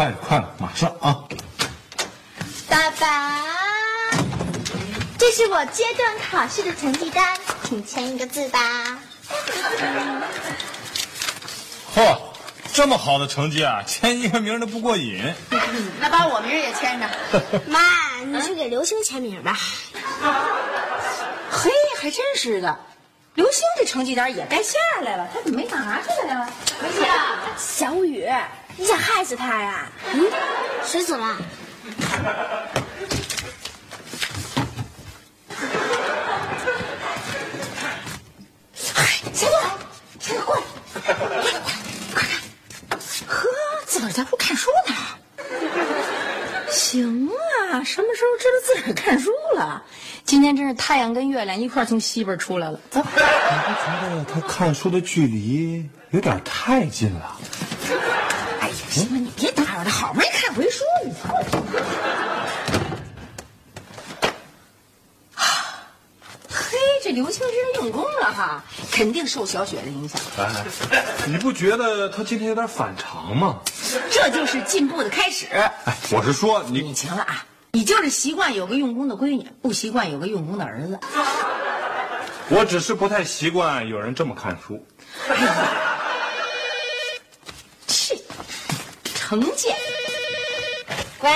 快了，快了，马上啊！爸爸，这是我阶段考试的成绩单，请签一个字吧。嚯，这么好的成绩啊，签一个名都不过瘾。那把我名也签上。妈，你去给刘星签名吧。嘿，还真是的，刘星这成绩单也该下来了，他怎么没拿出来呀？刘星，小雨，你想害死他呀？嗯，谁死了？小朵，小朵过来，快看，呵，自个儿在屋看书呢。行啊，什么时候知道自个儿看书了？今天真是太阳跟月亮一块从西边出来了。走，我觉得他看书的距离有点太近了。行了，你别打扰他，好不容易看回书，你过来。嘿，这刘青真用功了哈，肯定受小雪的影响。哎，你不觉得他今天有点反常吗？这就是进步的开始。哎，我是说你你，行了啊，你就是习惯有个用功的闺女，不习惯有个用功的儿子。我只是不太习惯有人这么看书。是，成见。喂，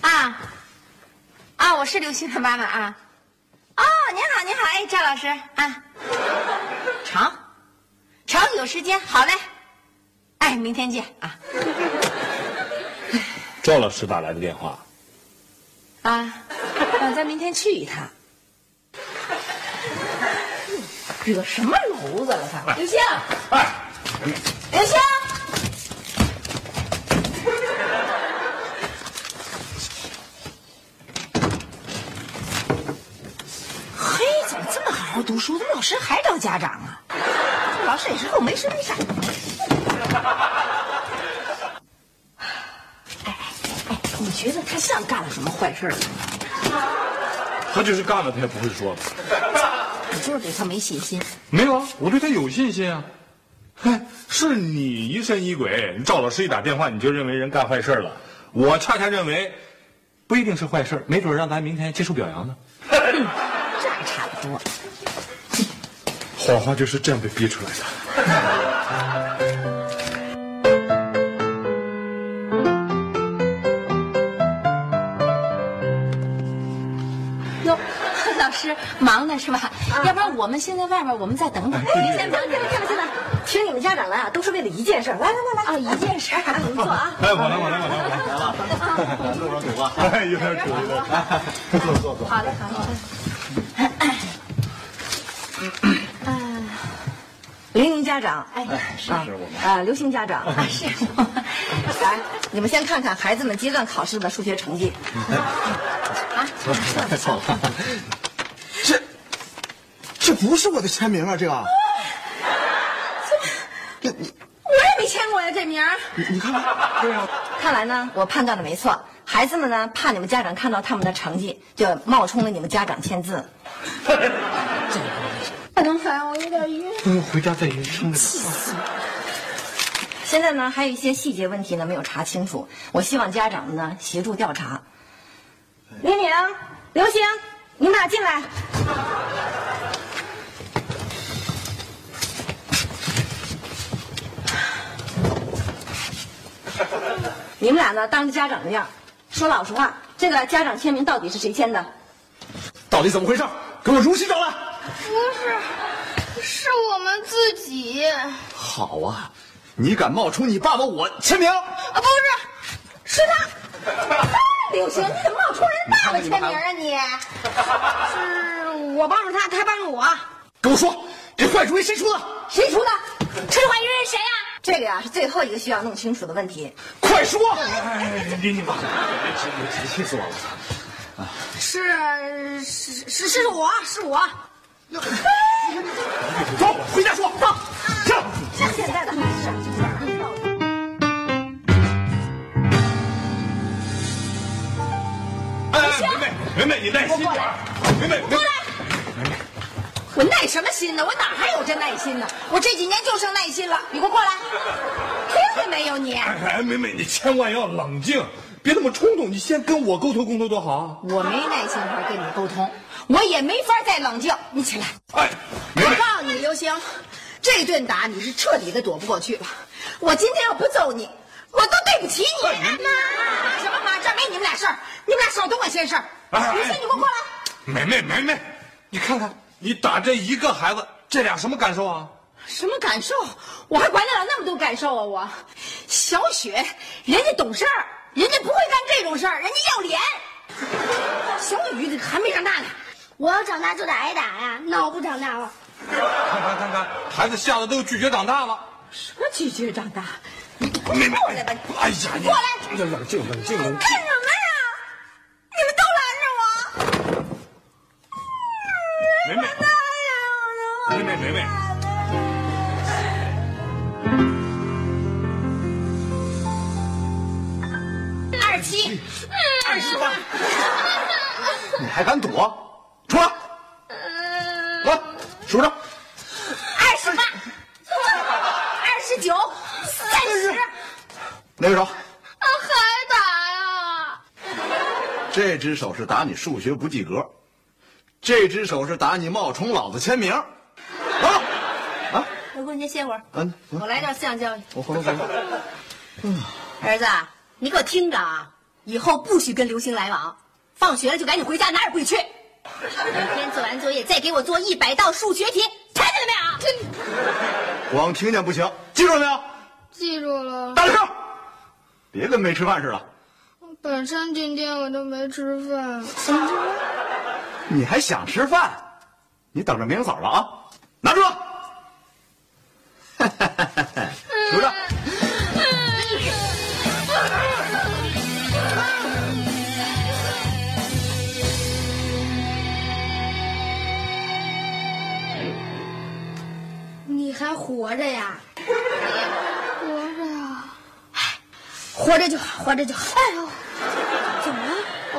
啊，啊，我是刘星的妈妈啊。哦，您好，您好，哎，赵老师啊，成，成有时间，好嘞，哎，明天见啊赵老师打来的电话，啊，让咱明天去一趟。惹什么娄子了他？刘星，哎，刘星，好好读书，怎么老师还找家长啊？老师也是够没事没事。哎哎哎，你觉得他像干了什么坏事儿吗？他就是干了，他也不会说的。你就是对他没信心。没有啊，我对他有信心啊。哎，是你疑神疑鬼，赵老师一打电话你就认为人干坏事了。我恰恰认为，不一定是坏事，没准让咱明天接受表扬呢。这还差不多。花花就是这样被逼出来的。哟，老师忙呢是吧？要不然我们先在外面，我们再等等。您先等，您先等，先等。请你们家长来啊，都是为了一件事。来来来来，啊，一件事儿，你们坐啊。哎，我来，我来，我来，我来了。坐会儿土吧。哎，有点堵，有点土。坐坐坐。好嘞，好嘞。家长，哎，是是我们啊，刘星家长，是。来，你们先看看孩子们阶段考试的数学成绩。啊，太错了。这这不是我的签名啊！这个，这你我也没签过呀，这名儿。你你看看，对呀、看来呢，我判断的没错。孩子们呢，怕你们家长看到他们的成绩，就冒充了你们家长签字。可能还我有点晕。嗯，回家再撑着点。现在呢，还有一些细节问题呢没有查清楚，我希望家长们呢协助调查。李玲、刘星，你们俩进来。你们俩呢，当着家长的面，说老实话，这个家长签名到底是谁签的？到底怎么回事？给我如实招来。不是，是我们自己。好啊，你敢冒充你爸爸我签名？啊，不是，是他。刘星，你怎么冒充人爸爸签名啊你？是我帮助他，他帮助我。跟我说，这坏主意谁出的？谁出的？这坏人是谁呀、这个呀是最后一个需要弄清楚的问题。快说！哎，李你妈，气气死我了！是是是是我是我。走，回家说。走，上。现在的孩子啊，就是这样。哎，梅梅，梅梅，你耐心点儿。梅梅，梅梅，我耐什么心呢？我哪还有这耐心呢？我这几年就剩耐心了。你给我过来，听见没有你？哎哎，梅梅，你千万要冷静，别那么冲动。你先跟我沟通沟通多好啊！我没耐心法跟你沟通，我也没法再冷静。你起来，哎，我告诉你，刘星，这顿打你是彻底的躲不过去了。我今天要不揍你，我都对不起你。妈什么妈？这没你们俩事儿，你们俩少懂我闲事刘星，你给我过来。梅梅，梅梅，你看看，你打这一个孩子，这俩什么感受啊？什么感受？我还管得了那么多感受啊！我，小雪，人家懂事儿，人家不会干这种事儿，人家要脸。小雨还没长大呢，我要长大就得挨打呀，那我不长大了。看看看看，孩子吓得都拒绝长大了。什么拒绝长大？梅梅，过来吧，哎呀，你过来冷冷静，冷静，冷静。手是打你数学不及格，这只手是打你冒充老子签名。啊啊！老公，你先歇会儿，嗯，我来点思想教育。我回来回来。儿子，你给我听着啊，以后不许跟刘星来往，放学了就赶紧回家，哪儿也不许去。每天做完作业再给我做一百道数学题，听见了没有？光听见不行，记住了没有？记住了，大点声，别跟没吃饭似的。本身今天我都没吃饭。你还想吃饭？你等着明早了啊！拿住！你还活着呀？活着呀？活着就好，活着就好。哎呦？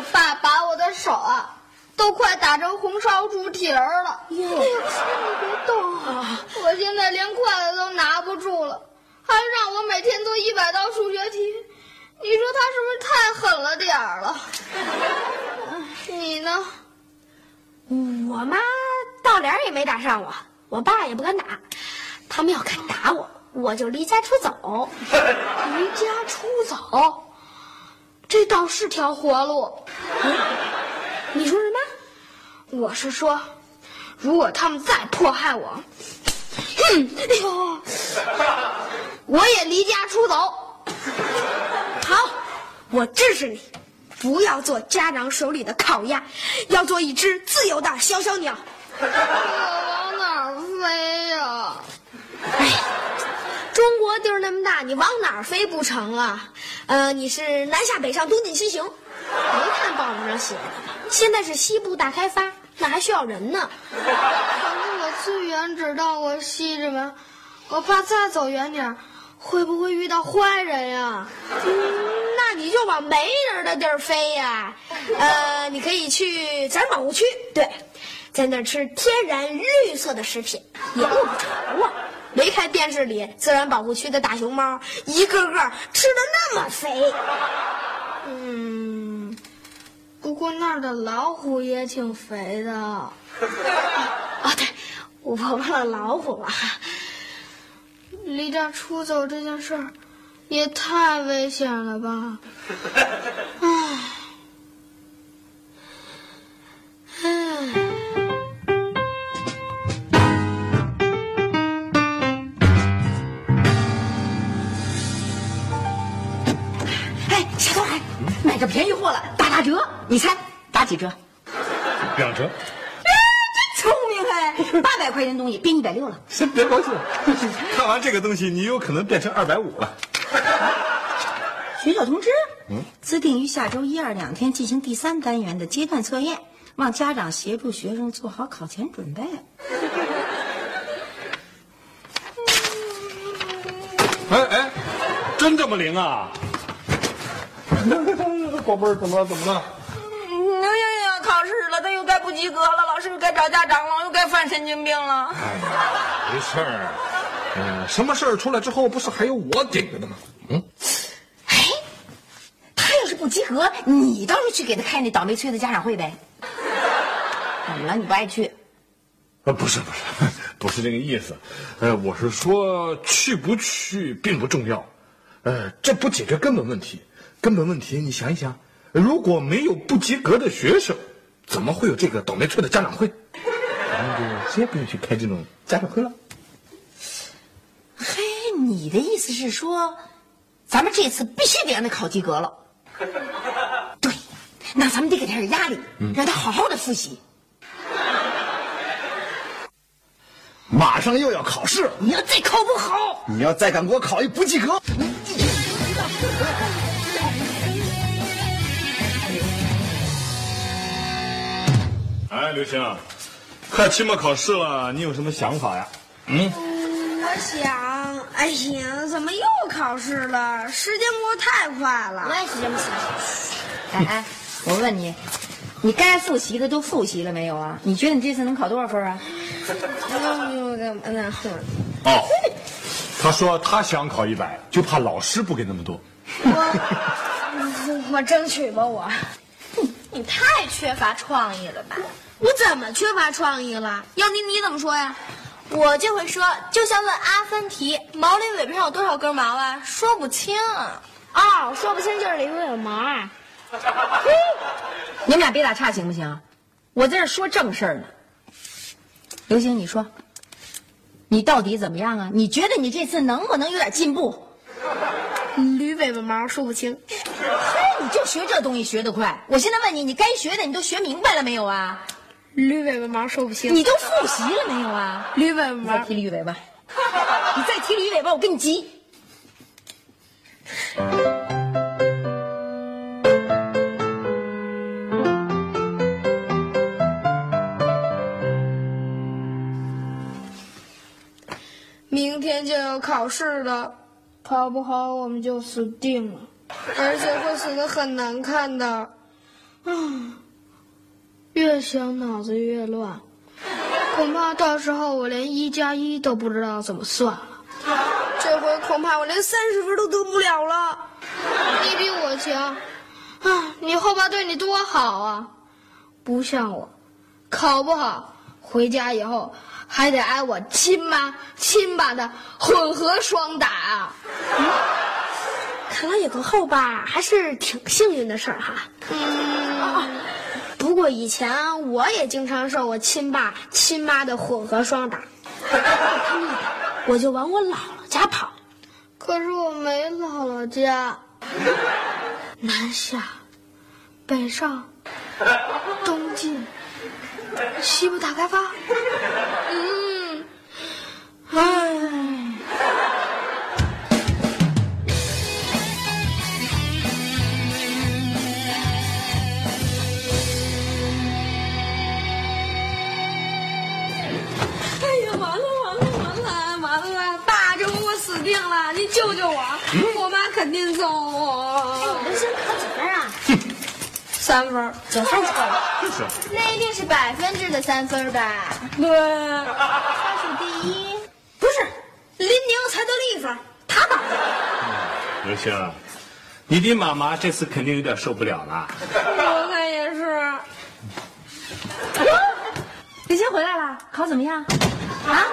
我爸把我的手啊，都快打成红烧猪蹄儿了。哎呦，你别动啊！我现在连筷子都拿不住了，还让我每天做一百道数学题，你说他是不是太狠了点儿了？你呢？我妈到脸儿也没打上我，我爸也不敢打，他们要敢打我，我就离家出走。离家出走，这倒是条活路。你说什么？我是说，如果他们再迫害我，哼，哎呦，我也离家出走。好，我支持你，不要做家长手里的烤鸭，要做一只自由的小小鸟。我往哪儿飞呀、中国地儿那么大，你往哪儿飞不成啊？呃，你是南下北上，东进西行，没看报纸上写的吗？现在是西部大开发，那还需要人呢。反正我最远只到过西直门，我怕再走远点儿，会不会遇到坏人呀？嗯，那你就往没人的地儿飞呀。呃，你可以去自然保护区，对，在那儿吃天然绿色的食品，也饿不着啊。没看电视里自然保护区的大熊猫，一个个吃的那么肥。嗯，不过那儿的老虎也挺肥的。哦，对，我忘了老虎了。离家出走这件事儿，也太危险了吧！唉，唉。着便宜货了，打打折，你猜打几折？两折。聪明哎，八百块钱东西变一百六了。先别高兴，看完这个东西，你有可能变成二百五了。学校通知，嗯，自定于下周一二两天进行第三单元的阶段测验，望家长协助学生做好考前准备。哎哎，真这么灵啊？宝贝儿，怎么了？怎么了？刘星星要考试了，他又该不及格了，老师又该找家长了，又该犯神经病了。哎呀，没事儿。嗯，什么事儿出来之后，不是还有我顶着呢吗？嗯。哎，他要是不及格，你倒是去给他开那倒霉催的家长会呗。怎么了？你不爱去？呃，不是不是，不是这个意思。呃，我是说去不去并不重要。呃，这不解决根本问题。根本问题，你想一想，如果没有不及格的学生，怎么会有这个倒霉催的家长会？咱们就先不用去开这种家长会了。嘿，你的意思是说，咱们这次必须得让他考及格了？对，那咱们得给他点压力，让他好好的复习。马上又要考试了，你要再考不好，你要再敢给我考一不及格，哎，刘星，快期末考试了，你有什么想法呀？嗯，我想，哎呀，怎么又考试了？时间过得太快了。我也是这么想。哎哎，我问你，你该复习的都复习了没有啊？你觉得你这次能考多少分啊？那哦，他说他想考一百，就怕老师不给那么多。我我争取吧，我。你太缺乏创意了吧？我怎么缺乏创意了？要你你怎么说呀？我就会说，就像问阿凡提，毛驴尾巴上有多少根毛啊？说不清。哦，说不清就是里头有毛啊。你们俩别打岔行不行？我在这说正事儿呢。刘星，你说，你到底怎么样啊？你觉得你这次能不能有点进步？驴尾巴毛说不清。嘿，你就学这东西学得快。我现在问你，你该学的你都学明白了没有啊？驴尾巴毛说不清。你都复习了没有啊？驴尾巴毛。再提驴尾巴，你再提驴尾巴，我跟你急。明天就要考试了，考不好我们就死定了，而且会死的很难看的。啊，越想脑子越乱，恐怕到时候我连一加一都不知道怎么算了。这回恐怕我连三十分都得不了了。你比我强，啊，你后爸对你多好啊，不像我，考不好回家以后。还得挨我亲妈亲爸的混合双打，嗯，看来有个后爸还是挺幸运的事儿哈。嗯，不过以前我也经常受我亲爸亲妈的混合双打，我就往我姥姥家跑。可是我没姥姥家，南下，北上，东进。西部大开发，嗯，唉。我！妈肯定揍我。刘星考几分啊？三分，总算错了。就是。那一定是百分制的三分吧？对。他数第一。不是，林宁才得了一分，他打的。刘星，你的妈妈这次肯定有点受不了了。我看也是。刘星回来了，考怎么样？啊？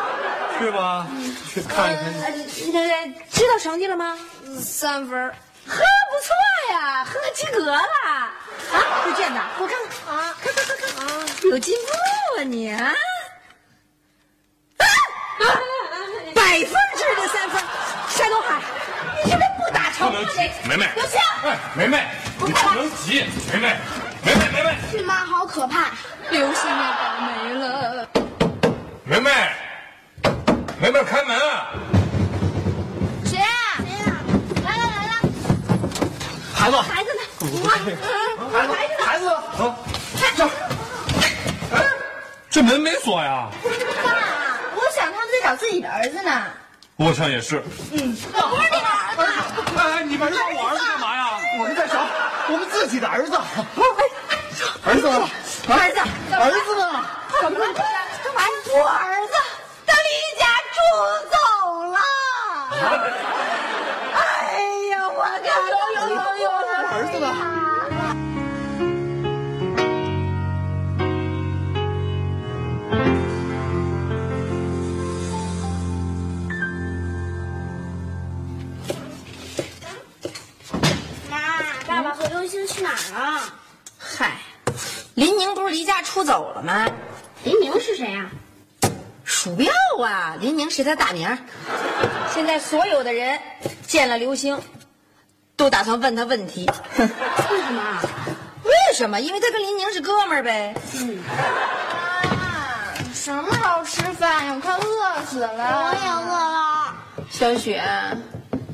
去吧，去看一看。呃，知道成绩了吗？三分。呵，不错呀，呵，及格了。啊，是这卷子，我看看啊，看看看看啊，有进步啊你啊！啊，百分制的三分，山东海，你这边不打不能急，梅梅。刘星，哎，梅梅，你不能急，梅梅，梅梅，梅梅，俊妈好可怕。刘星要倒霉了。梅梅，梅梅开门！谁啊？谁啊？来了来了，孩子，孩子呢？孩子，孩子，啊，这门没锁呀？爸，我想他们在找自己的儿子呢。我想也是。不是你的儿子。哎哎，你们找我儿子干嘛呀？我们在找我们自己的儿子。儿子呢？儿子，儿子呢？怎么了？干嘛？我儿哎呀，我看有有有儿子呢？妈，爸爸和刘星去哪儿了？嗨，林宁不是离家出走了吗？林宁是谁呀？鼠标啊，林宁是他大名儿。现在所有的人见了刘星，都打算问他问题。哼为什么啊？为什么？因为他跟林宁是哥们儿呗。嗯妈，什么时候吃饭呀？我快饿死了。我也饿了。小雪，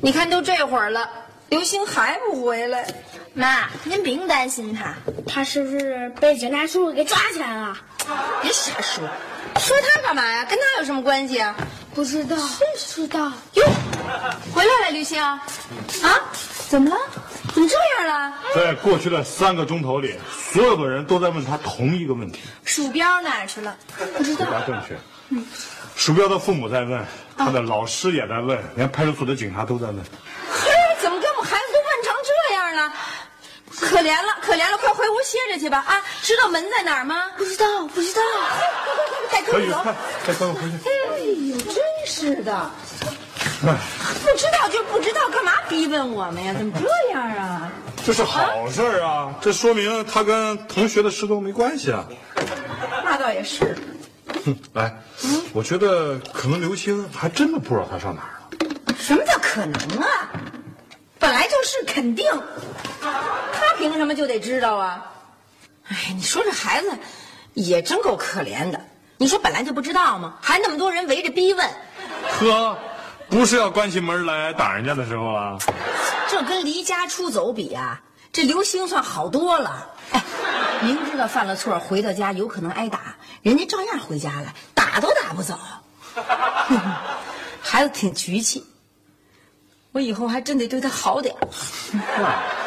你看都这会儿了，刘星还不回来。妈，您不用担心他。他是不是被警察叔叔给抓起来了？别瞎说，说他干嘛呀？跟他有什么关系啊？不知道，是知道。哟，回来了，刘星。啊？怎么了？怎么这样了？在过去的三个钟头里，所有的人都在问他同一个问题，鼠标哪儿去了？不知道回。答正确。鼠标的父母在问，他的老师也在问，连派出所的警察都在问。嘿，怎么给我们孩子都问成这样了？可怜了，可怜了，快回屋歇着去吧！啊，知道门在哪儿吗？不知道，不知道。快快快，快，带哥哥回去。哎呦，真是的，不知道就不知道，干嘛逼问我们呀？怎么这样啊？这是好事儿啊，这说明他跟同学的失踪没关系啊。那倒也是。哼，来，我觉得可能刘星还真的不知道他上哪儿了。什么叫可能啊？本来就是肯定，他凭什么就得知道啊？哎，你说这孩子也真够可怜的。你说本来就不知道吗？还那么多人围着逼问，呵，不是要关起门来打人家的时候啊。这跟离家出走比啊，这刘星算好多了。哎，明知道犯了错，回到家有可能挨打，人家照样回家了，打都打不走。孩子挺局气，我以后还真得对他好点儿。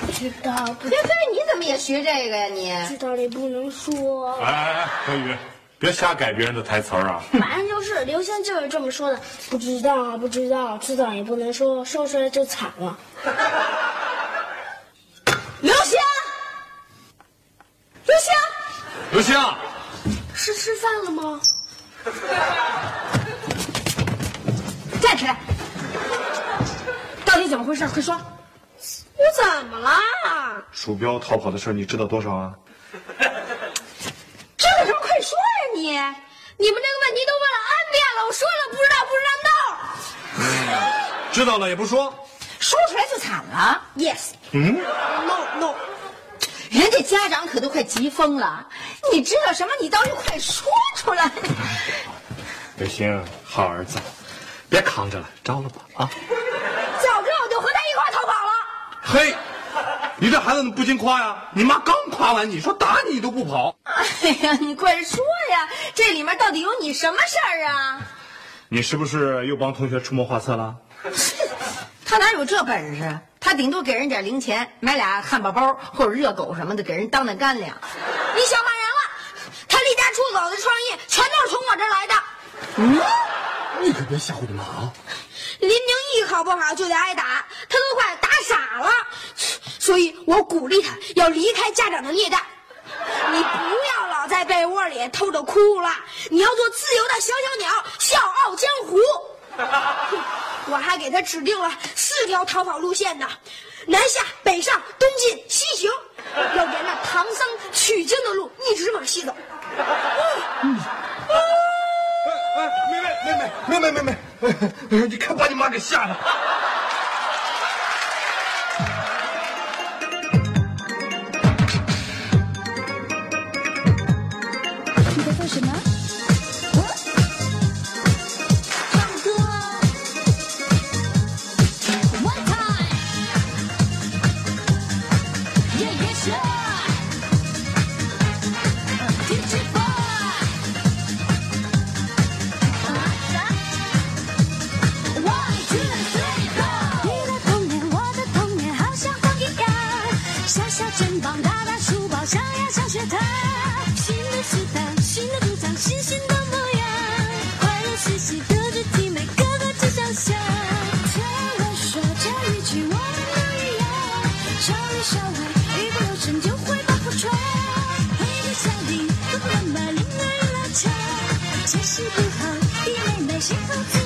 不知道，不别飞，你怎么也学这个呀你？知道你不能说。哎哎哎，何宇，别瞎改别人的台词儿啊！反正就是刘星就是这么说的，不知道，不知道，知道也不能说，说出来就惨了。刘星，刘星，刘星，是吃饭了吗？站起来！到底怎么回事？快说！我怎么了？鼠标逃跑的事儿你知道多少啊？知道什么？快说呀你！你们这个问题都问了 N 遍了，我说了不知道，不知道 no。知道了也不说。说出来就惨了。Yes。嗯，No no。人家家长可都快急疯了。你知道什么？你倒是快说出来。刘星，好儿子，别扛着了，招了吧啊！早知道我就和他一块儿逃跑了。嘿，你这孩子怎么不禁夸呀！你妈刚夸完你，说打你都不跑。哎呀，你快说呀！这里面到底有你什么事儿啊？你是不是又帮同学出谋划策了？他哪有这本事？他顶多给人点零钱，买俩汉堡包或者热狗什么的，给人当当干粮。你小骂人了！他离家出走的创意全都是从我这儿来的。嗯，你可别吓唬你妈啊！林明一考不好就得挨打，他都快打傻了，所以我鼓励他要离开家长的虐待。你不要老在被窝里偷着哭了，你要做自由的小小鸟，笑傲江湖。我还给他指定了四条逃跑路线呢：南下、北上、东进、西行，要沿着唐僧取经的路一直往西走。嗯哎，妹妹，妹妹，妹妹，妹妹，你看把你妈给吓的！校里校外一不留神就会把祸闯回到家里爸爸妈妈脸儿拉长见势不好爷爷奶奶身